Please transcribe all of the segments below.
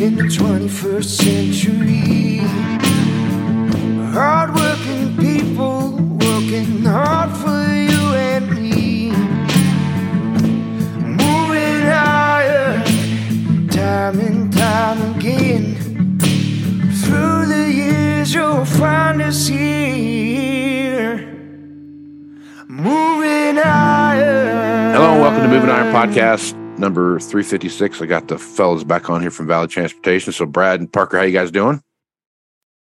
in the 21st century. Hardworking people working hard for you and me. Moving iron, time and time again. Through the years, you'll find us here. Moving iron. Hello and welcome to Moving Iron Podcast number 356. I got the fellas back on here from Valley Transportation. So Brad and Parker, how you guys doing?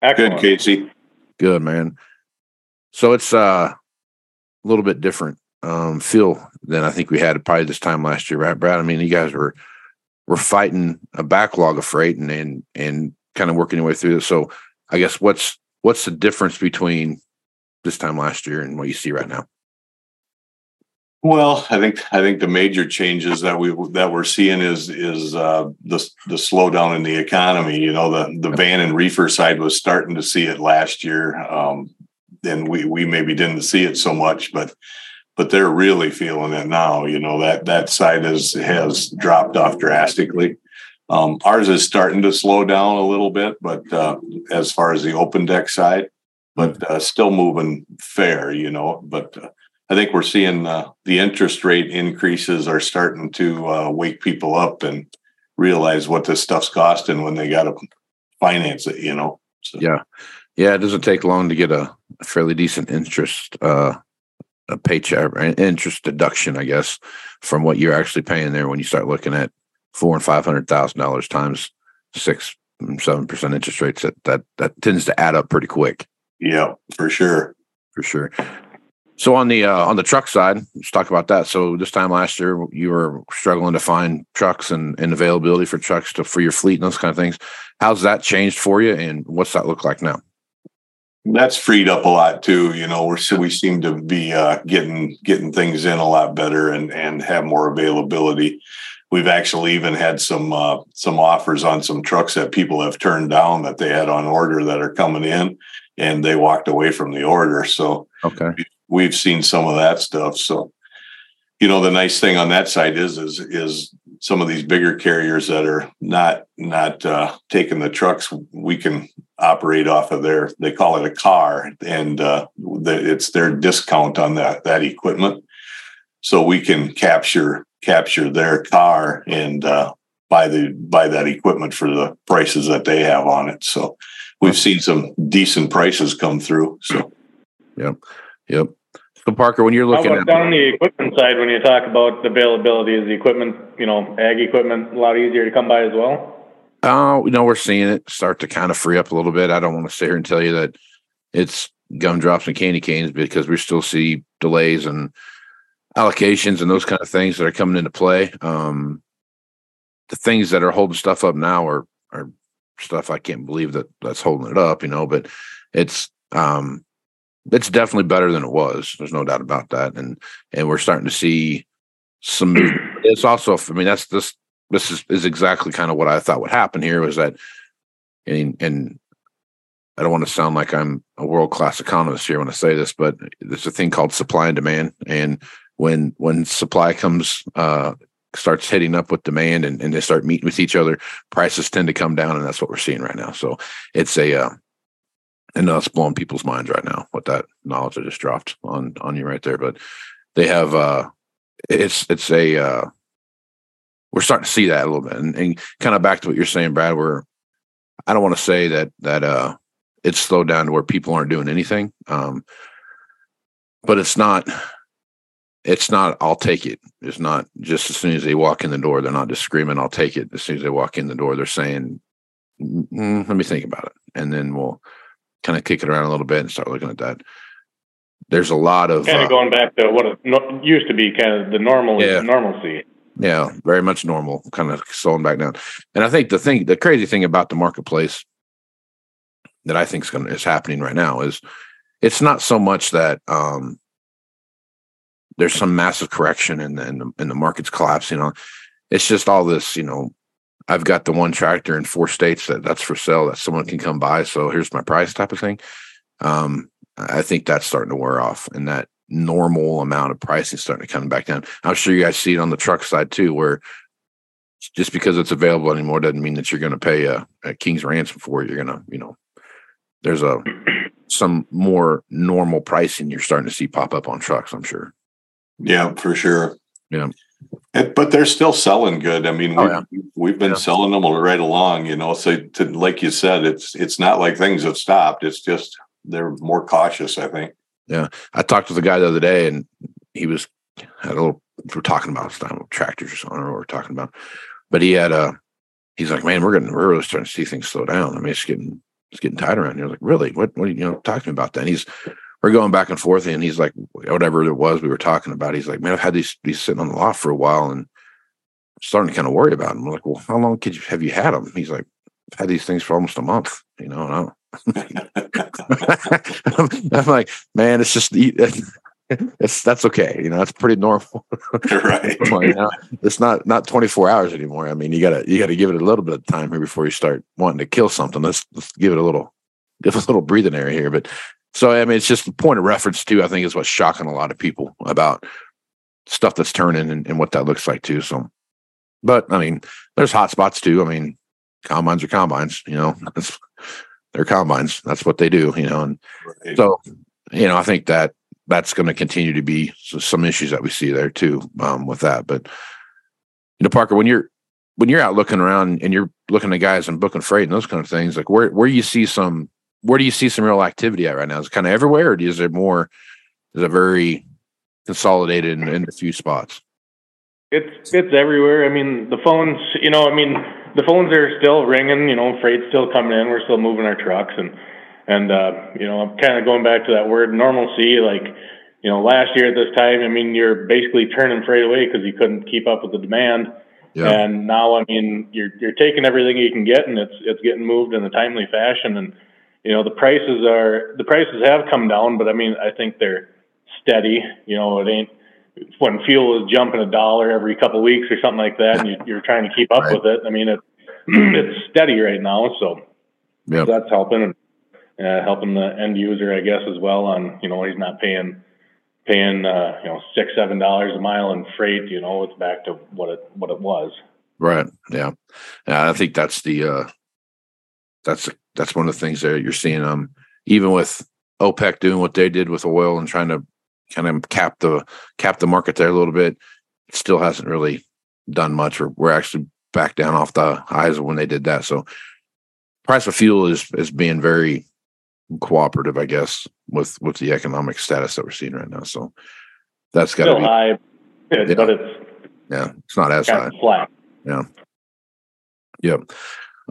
Excellent. Good, Casey. Good, man. So it's uh, a little bit different um, feel than I think we had probably this time last year, right, Brad? I mean, you guys were were fighting a backlog of freight and and and kind of working your way through it. So I guess what's what's the difference between this time last year and what you see right now? Well, I think I think the major changes that we that we're seeing is is uh, the the slowdown in the economy. You know, the the van and reefer side was starting to see it last year, um, and we we maybe didn't see it so much, but but they're really feeling it now. You know that that side has has dropped off drastically. Um, ours is starting to slow down a little bit, but uh, as far as the open deck side, but uh, still moving fair. You know, but. I think we're seeing uh, the interest rate increases are starting to uh, wake people up and realize what this stuff's costing when they got to finance it. You know. So. Yeah, yeah. It doesn't take long to get a, a fairly decent interest, uh, a paycheck, interest deduction, I guess, from what you're actually paying there when you start looking at four and five hundred thousand dollars times six seven percent interest rates. That that that tends to add up pretty quick. Yeah, for sure, for sure. So on the uh, on the truck side, let's talk about that. So this time last year, you were struggling to find trucks and, and availability for trucks to for your fleet and those kind of things. How's that changed for you, and what's that look like now? That's freed up a lot too. You know, we're we seem to be uh, getting getting things in a lot better and and have more availability. We've actually even had some uh, some offers on some trucks that people have turned down that they had on order that are coming in, and they walked away from the order. So okay we've seen some of that stuff. So, you know, the nice thing on that side is is is some of these bigger carriers that are not not uh, taking the trucks, we can operate off of their. They call it a car, and uh, the, it's their discount on that that equipment. So we can capture capture their car and uh, buy the buy that equipment for the prices that they have on it. So we've seen some decent prices come through. So, yep, yep. So Parker, when you're looking at down on the equipment side, when you talk about the availability, is the equipment, you know, ag equipment, a lot easier to come by as well? Oh, uh, you know, we're seeing it start to kind of free up a little bit. I don't want to sit here and tell you that it's gumdrops and candy canes because we still see delays and allocations and those kind of things that are coming into play. Um, the things that are holding stuff up now are are stuff I can't believe that that's holding it up, you know. But it's um, it's definitely better than it was. There's no doubt about that, and and we're starting to see some. It's also, I mean, that's this this is, is exactly kind of what I thought would happen here was that, and and I don't want to sound like I'm a world class economist here when I say this, but there's a thing called supply and demand, and when when supply comes uh, starts hitting up with demand and, and they start meeting with each other, prices tend to come down, and that's what we're seeing right now. So it's a uh, and that's blowing people's minds right now. What that knowledge I just dropped on on you right there, but they have uh, it's it's a uh, we're starting to see that a little bit, and, and kind of back to what you're saying, Brad. Where I don't want to say that that uh, it's slowed down to where people aren't doing anything, um, but it's not it's not i'll take it it's not just as soon as they walk in the door they're not just screaming i'll take it as soon as they walk in the door they're saying mm, let me think about it and then we'll kind of kick it around a little bit and start looking at that. There's a lot of kind of uh, going back to what it used to be kind of the normal yeah, normalcy. Yeah very much normal kind of slowing back down. And i think the thing the crazy thing about the marketplace that i think is going is happening right now is it's not so much that um there's some massive correction and and the, and the market's collapsing on it's just all this you know i've got the one tractor in four states that that's for sale that someone can come buy so here's my price type of thing um i think that's starting to wear off and that normal amount of pricing starting to come back down i'm sure you guys see it on the truck side too where just because it's available anymore doesn't mean that you're going to pay a, a king's ransom for it you're going to you know there's a some more normal pricing you're starting to see pop up on trucks i'm sure yeah, for sure. Yeah. But they're still selling good. I mean, oh, we've, yeah. we've been yeah. selling them right along, you know. So, to, like you said, it's it's not like things have stopped. It's just they're more cautious, I think. Yeah, I talked with the guy the other day, and he was had a little. We're talking about tractors or something. I don't know what we're talking about, but he had a. He's like, man, we're getting we're really starting to see things slow down. I mean, it's getting it's getting tight around here. Like, really? What? What? You know, talk to me about that. And he's we're going back and forth, and he's like, whatever it was we were talking about, he's like, man, I've had these these sitting on the loft for a while, and I'm starting to kind of worry about them. I'm like, well, how long could you have you had them? He's like, I've had these things for almost a month, you know. And I'm, I'm like, man, it's just it's that's okay, you know. That's pretty normal, right? it's not not 24 hours anymore. I mean, you gotta you gotta give it a little bit of time here before you start wanting to kill something. Let's let's give it a little give a little breathing area here. But so I mean, it's just the point of reference too. I think is what's shocking a lot of people about stuff that's turning and, and what that looks like too. So, but I mean, there's hot spots too. I mean, combines are combines. You know, they're combines. That's what they do. You know, and right. so you know, I think that that's going to continue to be some issues that we see there too um, with that. But you know, Parker, when you're when you're out looking around and you're looking at guys and booking freight and those kind of things, like where where you see some where do you see some real activity at right now? Is it kind of everywhere, or is it more? Is it very consolidated in, in a few spots? It's it's everywhere. I mean, the phones. You know, I mean, the phones are still ringing. You know, freight's still coming in. We're still moving our trucks, and and uh, you know, I'm kind of going back to that word normalcy. Like, you know, last year at this time, I mean, you're basically turning freight away because you couldn't keep up with the demand. Yeah. And now, I mean, you're you're taking everything you can get, and it's it's getting moved in a timely fashion, and you know the prices are the prices have come down, but I mean I think they're steady. You know, it ain't when fuel is jumping a dollar every couple of weeks or something like that, and you, are trying to keep up right. with it. I mean, it, it's steady right now, so, yep. that's helping and uh, helping the end user, I guess, as well. On you know, he's not paying paying uh, you know six seven dollars a mile in freight. You know, it's back to what it what it was. Right. Yeah. Yeah. I think that's the uh, that's that's one of the things that you're seeing. Um, even with OPEC doing what they did with oil and trying to kind of cap the cap the market there a little bit, it still hasn't really done much. Or we're actually back down off the highs of when they did that. So price of fuel is is being very cooperative, I guess, with with the economic status that we're seeing right now. So that's got to be high, yeah, but it's yeah, it's not as high. Flat. Yeah. Yep.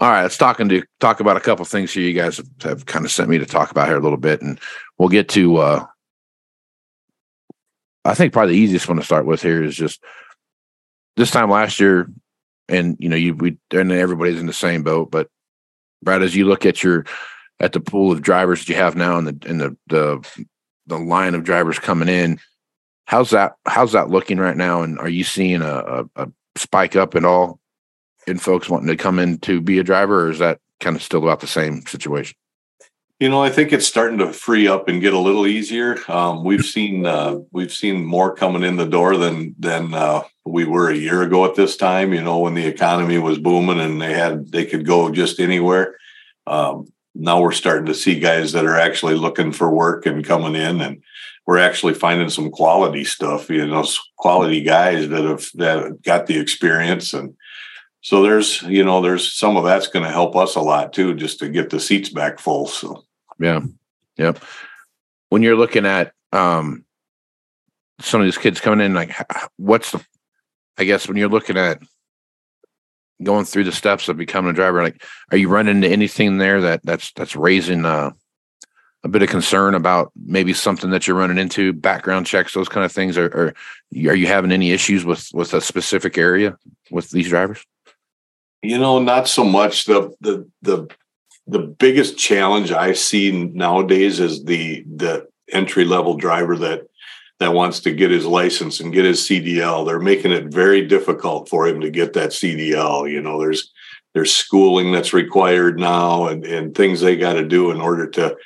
All right, let's talk and do talk about a couple things here. You guys have, have kind of sent me to talk about here a little bit, and we'll get to. uh I think probably the easiest one to start with here is just this time last year, and you know you we and everybody's in the same boat. But Brad, as you look at your at the pool of drivers that you have now, and the and the the the line of drivers coming in, how's that how's that looking right now? And are you seeing a, a, a spike up at all in folks wanting to come in to be a driver, or is that kind of still about the same situation? You know, I think it's starting to free up and get a little easier. Um, we've seen uh, we've seen more coming in the door than than uh, we were a year ago at this time. You know, when the economy was booming and they had they could go just anywhere. Um, now we're starting to see guys that are actually looking for work and coming in, and we're actually finding some quality stuff. You know, quality guys that have that have got the experience and. So there's, you know, there's some of that's going to help us a lot too, just to get the seats back full. So. Yeah. Yep. When you're looking at um some of these kids coming in, like what's the I guess when you're looking at going through the steps of becoming a driver, like are you running into anything there that that's that's raising uh a bit of concern about maybe something that you're running into, background checks, those kind of things, or, or are you having any issues with with a specific area with these drivers? You know, not so much. The the the the biggest challenge I see nowadays is the the entry level driver that that wants to get his license and get his CDL. They're making it very difficult for him to get that CDL. You know, there's there's schooling that's required now and and things they got to do in order to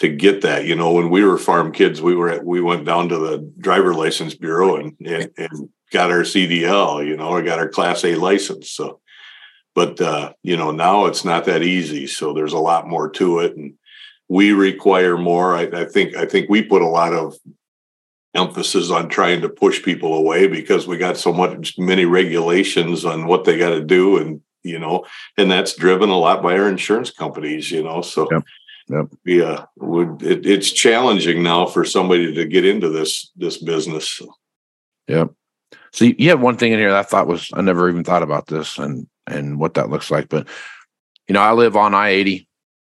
to get that. You know, when we were farm kids, we were at, we went down to the driver license bureau and and, and got our CDL. You know, or got our Class A license. So but uh, you know now it's not that easy so there's a lot more to it and we require more I, I think i think we put a lot of emphasis on trying to push people away because we got so much many regulations on what they got to do and you know and that's driven a lot by our insurance companies you know so Yep. Yep. would it, it's challenging now for somebody to get into this this business Yep. So you you have one thing in here that I thought was I never even thought about this and and what that looks like. But you know, I live on I eighty,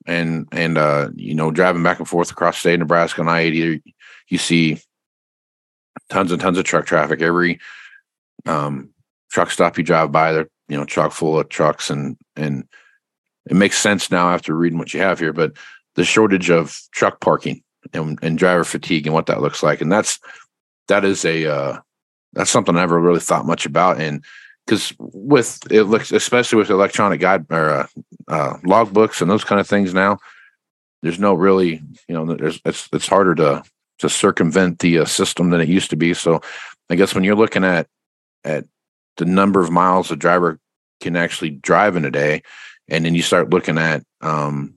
and and uh, you know, driving back and forth across state Nebraska on I eighty, you see tons and tons of truck traffic. Every um, truck stop you drive by, they're you know chock full of trucks, and and it makes sense now after reading what you have here. But the shortage of truck parking and, and driver fatigue and what that looks like, and that's that is a uh, that's something I never really thought much about. And because with it looks, especially with electronic guide or uh, uh, log books and those kind of things now, there's no really, you know, there's it's it's harder to to circumvent the uh, system than it used to be. So I guess when you're looking at at the number of miles a driver can actually drive in a day, and then you start looking at um,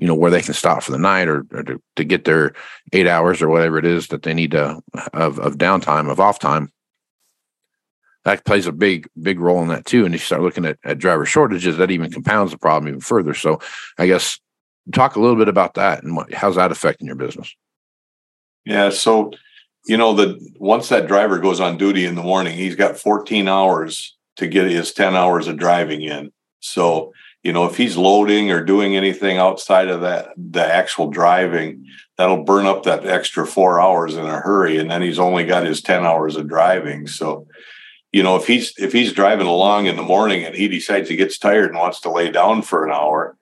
you know where they can stop for the night or, or to, to get their eight hours or whatever it is that they need to of, of downtime of off time that plays a big big role in that too and if you start looking at, at driver shortages that even compounds the problem even further so i guess talk a little bit about that and what, how's that affecting your business Yeah. So, you know, the once that driver goes on duty in the morning, he's got 14 hours to get his 10 hours of driving in. So, you know, if he's loading or doing anything outside of that, the actual driving, that'll burn up that extra four hours in a hurry. And then he's only got his 10 hours of driving. So, you know, if he's if he's driving along in the morning and he decides he gets tired and wants to lay down for an hour,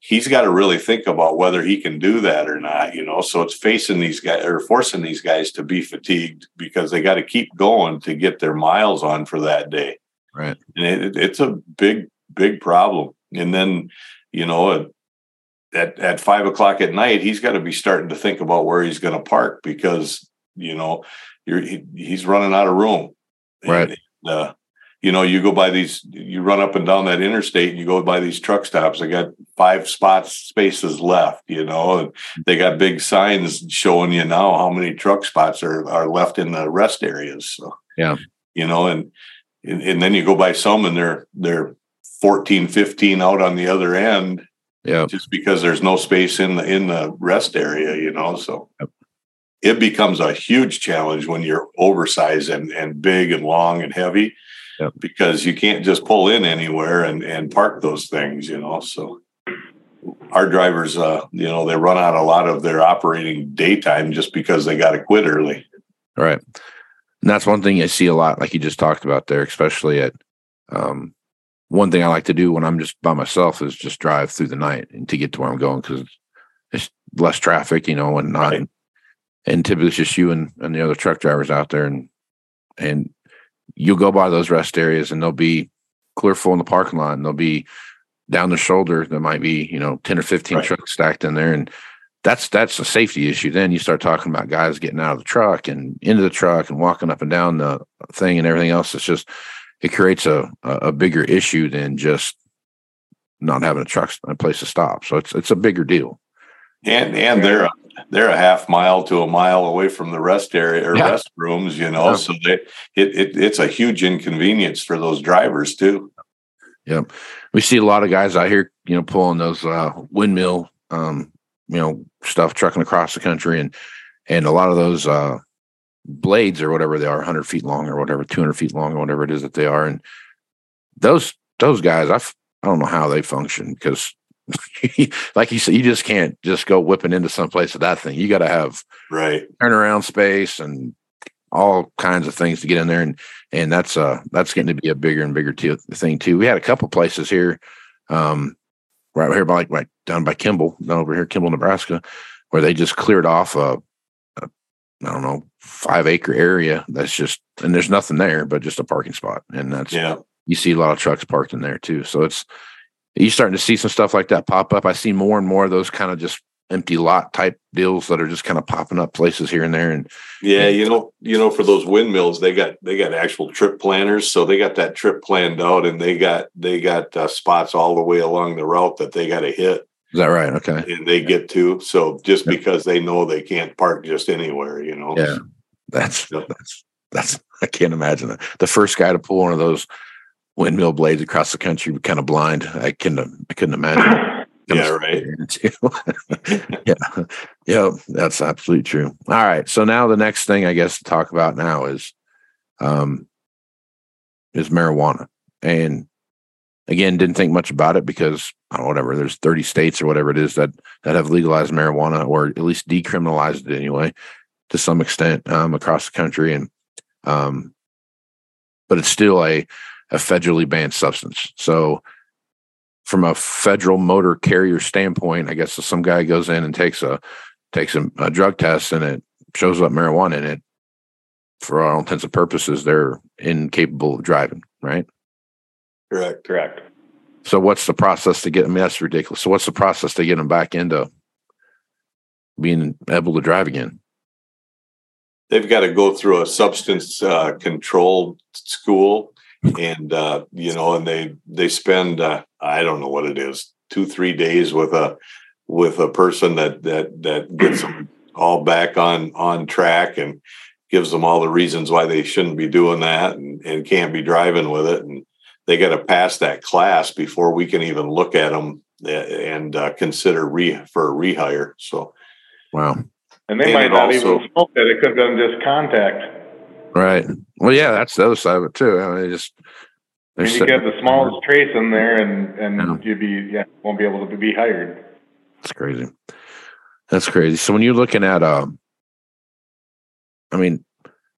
he's got to really think about whether he can do that or not, you know. So it's facing these guys or forcing these guys to be fatigued because they got to keep going to get their miles on for that day. right And it, it's a big, big problem. And then, you know, at, at five o'clock at night, he's got to be starting to think about where he's going to park because, you know, you're, he, he's running out of room. Right. And, uh, you know, you go by these, you run up and down that interstate and you go by these truck stops. They got five spots, spaces left, you know, and they got big signs showing you now how many truck spots are, are left in the rest areas. So, Yeah. you know, and, and, and then you go by some and they're, they're 14, 15 out on the other end Yeah. Just because there's no space in the in the rest area, you know. So Yep. It becomes a huge challenge when you're oversized and, and big and long and heavy. Yep. Because you can't just pull in anywhere and, and park those things, you know. So our drivers uh, you know, they run out a lot of their operating daytime just because they gotta quit early. Right. And that's one thing I see a lot, like you just talked about there, especially at um, one thing I like to do when I'm just by myself is just drive through the night and to get to where I'm going because it's less traffic, you know, and not. Right. And typically it's just you and, and the other truck drivers out there, and and you'll go by those rest areas and they'll be clear full in the parking lot, and they'll be down the shoulder. There might be you know ten or fifteen Right. trucks stacked in there, and that's that's a safety issue. Then you start talking about guys getting out of the truck and into the truck and walking up and down the thing and everything else. It's just it creates a a a bigger issue than just not having a truck a place to stop. So it's it's a bigger deal. And and they're they're a half mile to a mile away from the rest area or Yeah. rest rooms, you know. Yeah. So they it, it it's a huge inconvenience for those drivers too. Yeah. We see a lot of guys out here, you know, pulling those uh, windmill, um, you know, stuff trucking across the country, and and a lot of those uh, blades or whatever they are, 100 feet long or whatever, 200 feet long or whatever it is that they are, and those those guys, I f- I don't know how they function because, like you said, you just can't just go whipping into some place with that thing. You got to have Right. turnaround space and all kinds of things to get in there and and that's uh that's getting to be a bigger and bigger t- thing too we had a couple places here um right here by like right down by kimball down over here kimball nebraska where they just cleared off a, a i don't know five acre area that's just and there's nothing there but just a parking spot and that's Yeah. you see a lot of trucks parked in there too. So it's you starting to see some stuff like that pop up. I see more and more of those kind of just empty lot type deals that are just kind of popping up places here and there. And Yeah, you know, you know, for those windmills, they got they got actual trip planners, so they got that trip planned out, and they got they got uh, spots all the way along the route that they got to hit, is that right? Okay. and they get to. So just Yeah. because they know they can't park just anywhere, you know. Yeah. That's that's that's I can't imagine it. The first guy to pull one of those windmill blades across the country kind of blind. I couldn't I couldn't imagine. Yeah, right. yeah. Yeah, that's absolutely true. All right. So now the next thing I guess to talk about now is um is marijuana. And again, didn't think much about it because I don't know, whatever, there's 30 states or whatever it is that that have legalized marijuana or at least decriminalized it anyway to some extent um across the country. And um but it's still a a federally banned substance. So from a federal motor carrier standpoint, I guess if some guy goes in and takes a takes a, a drug test and it shows up marijuana in it, for all intents and purposes, they're incapable of driving, right? Correct. Correct. So what's the process to get? I mean, that's ridiculous. So what's the process to get them back into being able to drive again? They've got to go through a substance uh, control school, and uh, you know, and they they spend uh, I don't know what it is two three days with a with a person that that that gets them all back on on track and gives them all the reasons why they shouldn't be doing that and, and can't be driving with it and they got to pass that class before we can even look at them and uh, consider re for a rehire so Wow. And they And might not also- even smoke that. It could have been just contact. Right. Well, yeah, that's the other side of it too. I mean, just you have the smallest trace in there, and and Yeah. you'd be yeah won't be able to be hired. That's crazy. That's crazy. So when you're looking at, um, I mean,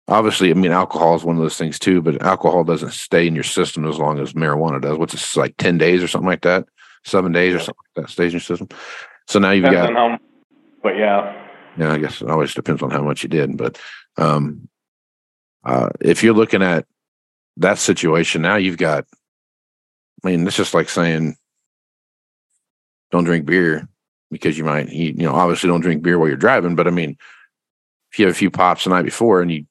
obviously, I mean, alcohol is one of those things too, but alcohol doesn't stay in your system as long as marijuana does. What's it like, 10 days or something like that? Seven days or something like that stays in your system. So now you've Depends got, how, but yeah, yeah, I guess it always depends on how much you did, but, um, uh, if you're looking at that situation, now you've got, I mean, it's just like saying, don't drink beer because you might, you, you know, obviously don't drink beer while you're driving, but I mean, if you have a few pops the night before and you,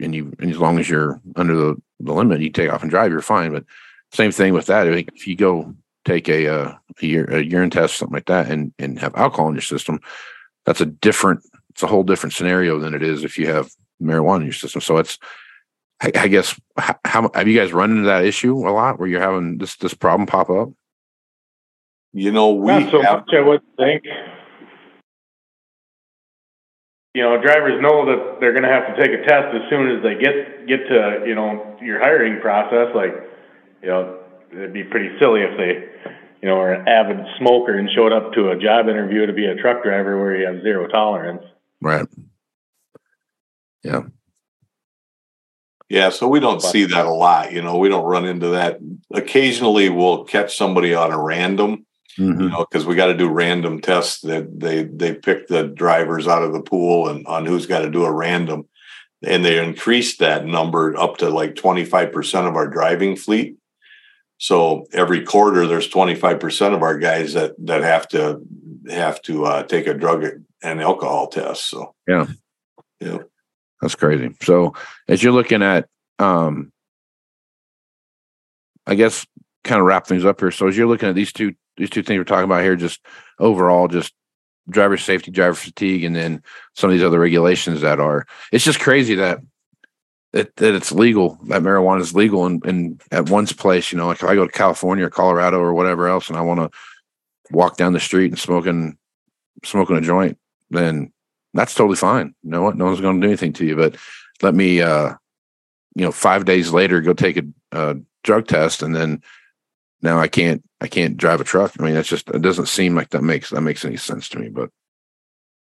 and you, and as long as you're under the, the limit, you take off and drive, you're fine. But same thing with that. If you go take a, uh, a, a urine test, something like that, and, and have alcohol in your system, that's a different, it's a whole different scenario than it is if you have marijuana in your system. So it's, I, I guess, how, how have you guys run into that issue a lot where you're having this, this problem pop up? You know, we Not so have, much, I would think. You know, drivers know that they're going to have to take a test as soon as they get get to you know your hiring process. Like, you know, it'd be pretty silly if they, you know, are an avid smoker and showed up to a job interview to be a truck driver where you have zero tolerance. Right. Yeah. yeah, so we don't see that a lot. You know, we don't run into that. Occasionally, we'll catch somebody on a random, Mhm. you know, because we got to do random tests. That they they pick the drivers out of the pool and on who's got to do a random, and they increased that number up to like twenty five percent of our driving fleet. So every quarter, there's twenty five percent of our guys that that have to have to uh, take a drug and alcohol test. So Yeah. yeah. That's crazy. So as you're looking at, um, I guess, kind of wrap things up here. So as you're looking at these two these two things we're talking about here, just overall, just driver safety, driver fatigue, and then some of these other regulations that are. It's just crazy that that, that it's legal that marijuana is legal and in, at one's place. You know, like if I go to California or Colorado or whatever else, and I want to walk down the street and smoking smoking a joint, then that's totally fine. You know what? No one's going to do anything to you. But let me, uh, you know, five days later, go take a, a drug test, and then now I can't, I can't drive a truck. I mean, that's just, it doesn't seem like that makes that makes any sense to me. But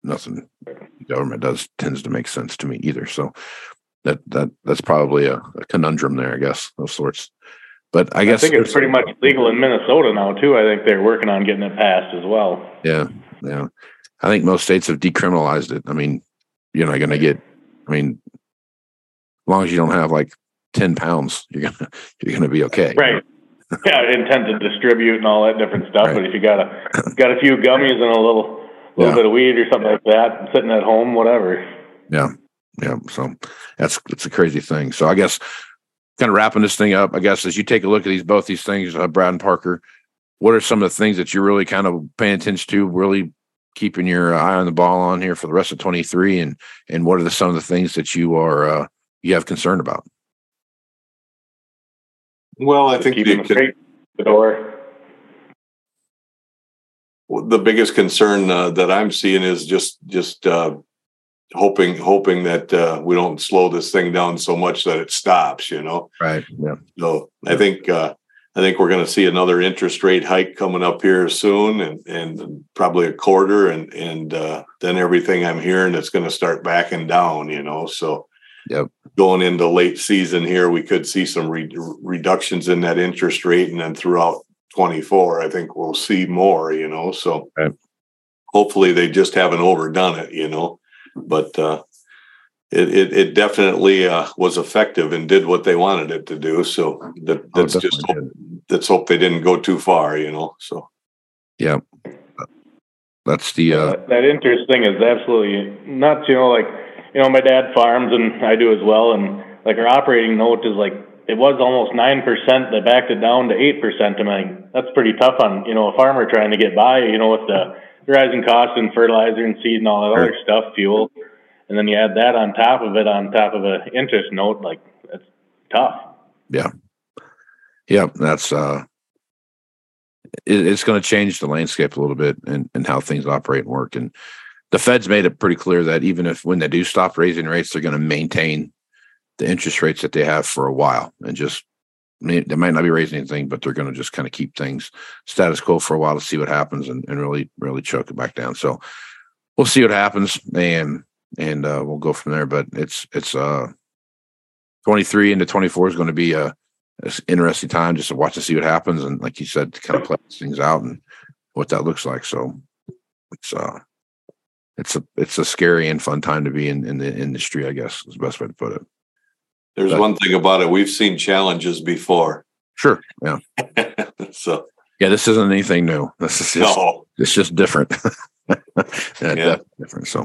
nothing the government does tends to make sense to me either. So that that that's probably a, a conundrum there, I guess, of sorts. But I I guess I think it's pretty much legal in Minnesota now too. I think they're working on getting it passed as well. Yeah, yeah. I think most states have decriminalized it. I mean, you're not going to get. I mean, as long as you don't have like ten pounds, you're gonna you're gonna be okay. Right. Yeah, intent to distribute and all that different stuff. Right. But if you got a got a few gummies and a little little Yeah. bit of weed or something like that, sitting at home, whatever. Yeah, yeah. So that's it's a crazy thing. So I guess kind of wrapping this thing up. I guess as you take a look at these both these things, uh, Brad and Parker, what are some of the things that you're really kind of paying attention to? Really keeping your eye on the ball on here for the rest of 23, and and what are the, some of the things that you are uh, you have concern about? Well, I Just think keeping the, them the door. the biggest concern uh, that I'm seeing is just just uh, hoping hoping that uh, we don't slow this thing down so much that it stops. You know, Right. Yeah. so I think uh, I think we're going to see another interest rate hike coming up here soon, and and probably a quarter, and and uh, then everything I'm hearing it's going to start backing down. You know, so. Yep. Going into late season here, we could see some re- reductions in that interest rate, and then throughout 24, I think we'll see more. You know, so Right. hopefully they just haven't overdone it. You know, but uh, it, it it definitely uh, was effective and did what they wanted it to do. So that Oh, that's just definitely hope, let's hope they didn't go too far. You know, so Yeah. That's the uh that, that interest thing is absolutely nuts. You know, like you know, my dad farms and I do as well, and like our operating note is like it was almost nine percent. They backed it down to eight percent. I mean, that's pretty tough on you know a farmer trying to get by. You know, with the rising costs in fertilizer and seed and all that other stuff, fuel, and then you add that on top of it, on top of a interest note, like that's tough. yeah, that's uh it, it's going to change the landscape a little bit and and how things operate and work and the Fed's made it pretty clear that even if when they do stop raising rates, they're going to maintain the interest rates that they have for a while and just I mean, they might not be raising anything, but they're going to just kind of keep things status quo for a while to see what happens and, and really, really choke it back down. So we'll see what happens and and uh, we'll go from there. But it's it's uh 23 into 24 is going to be a, a s- interesting time just to watch and see what happens and like you said, to kind of play things out and what that looks like. So it's uh it's a it's a scary and fun time to be in in the industry, I guess is the best way to put it. there's But- one thing about it: we've seen challenges before. Sure. Yeah. so Yeah, this isn't anything new. This is just no, it's just different. yeah, Yeah. different. So,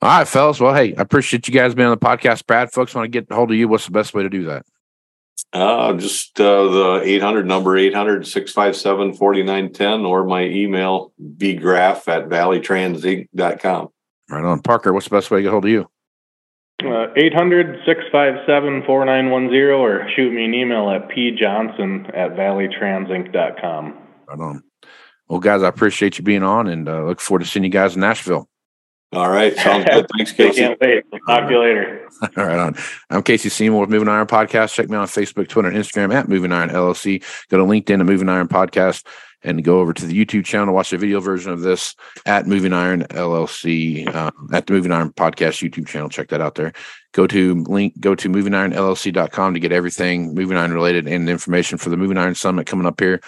all right, fellas. Well, hey, I appreciate you guys being on the podcast. Brad, folks want to get a hold of you. What's the best way to do that? Uh, just uh, the 800 number 800 657 4910 or my email bgrafe at valleytransinc.com. Right on. Parker, what's the best way to get hold of you? Uh, 800-657-4910 or shoot me an email at pjohnson at valleytransinc.com. Right on. Well, guys, I appreciate you being on and uh, look forward to seeing you guys in Nashville. All right. Sounds good. Thanks, Casey. Can't wait. Talk to you later. All right, on. I'm Casey Seymour with Moving Iron Podcast. Check me out on Facebook, Twitter, and Instagram at Moving Iron LLC. Go to LinkedIn and Moving Iron Podcast and go over to the YouTube channel to watch the video version of this at Moving Iron LLC uh, at the Moving Iron Podcast YouTube channel. Check that out there. Go to link, go to movingironllc.com to get everything moving iron related and information for the Moving Iron Summit coming up here.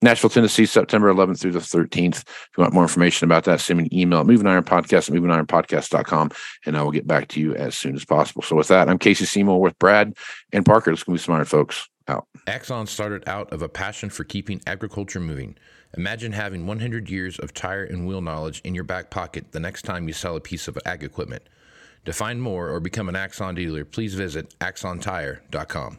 Nashville, Tennessee, September 11th through the 13th. If you want more information about that, send me an email at Moving Iron Podcast at movingironpodcast.com, and I will get back to you as soon as possible. So, with that, I'm Casey Seymour with Brad and Parker. Let's go be smart, folks. Out. Axon started out of a passion for keeping agriculture moving. Imagine having 100 years of tire and wheel knowledge in your back pocket the next time you sell a piece of ag equipment. To find more or become an Axon dealer, please visit axontire.com.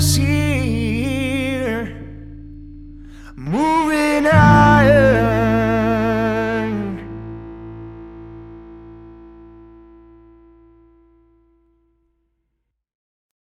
is here, moving on.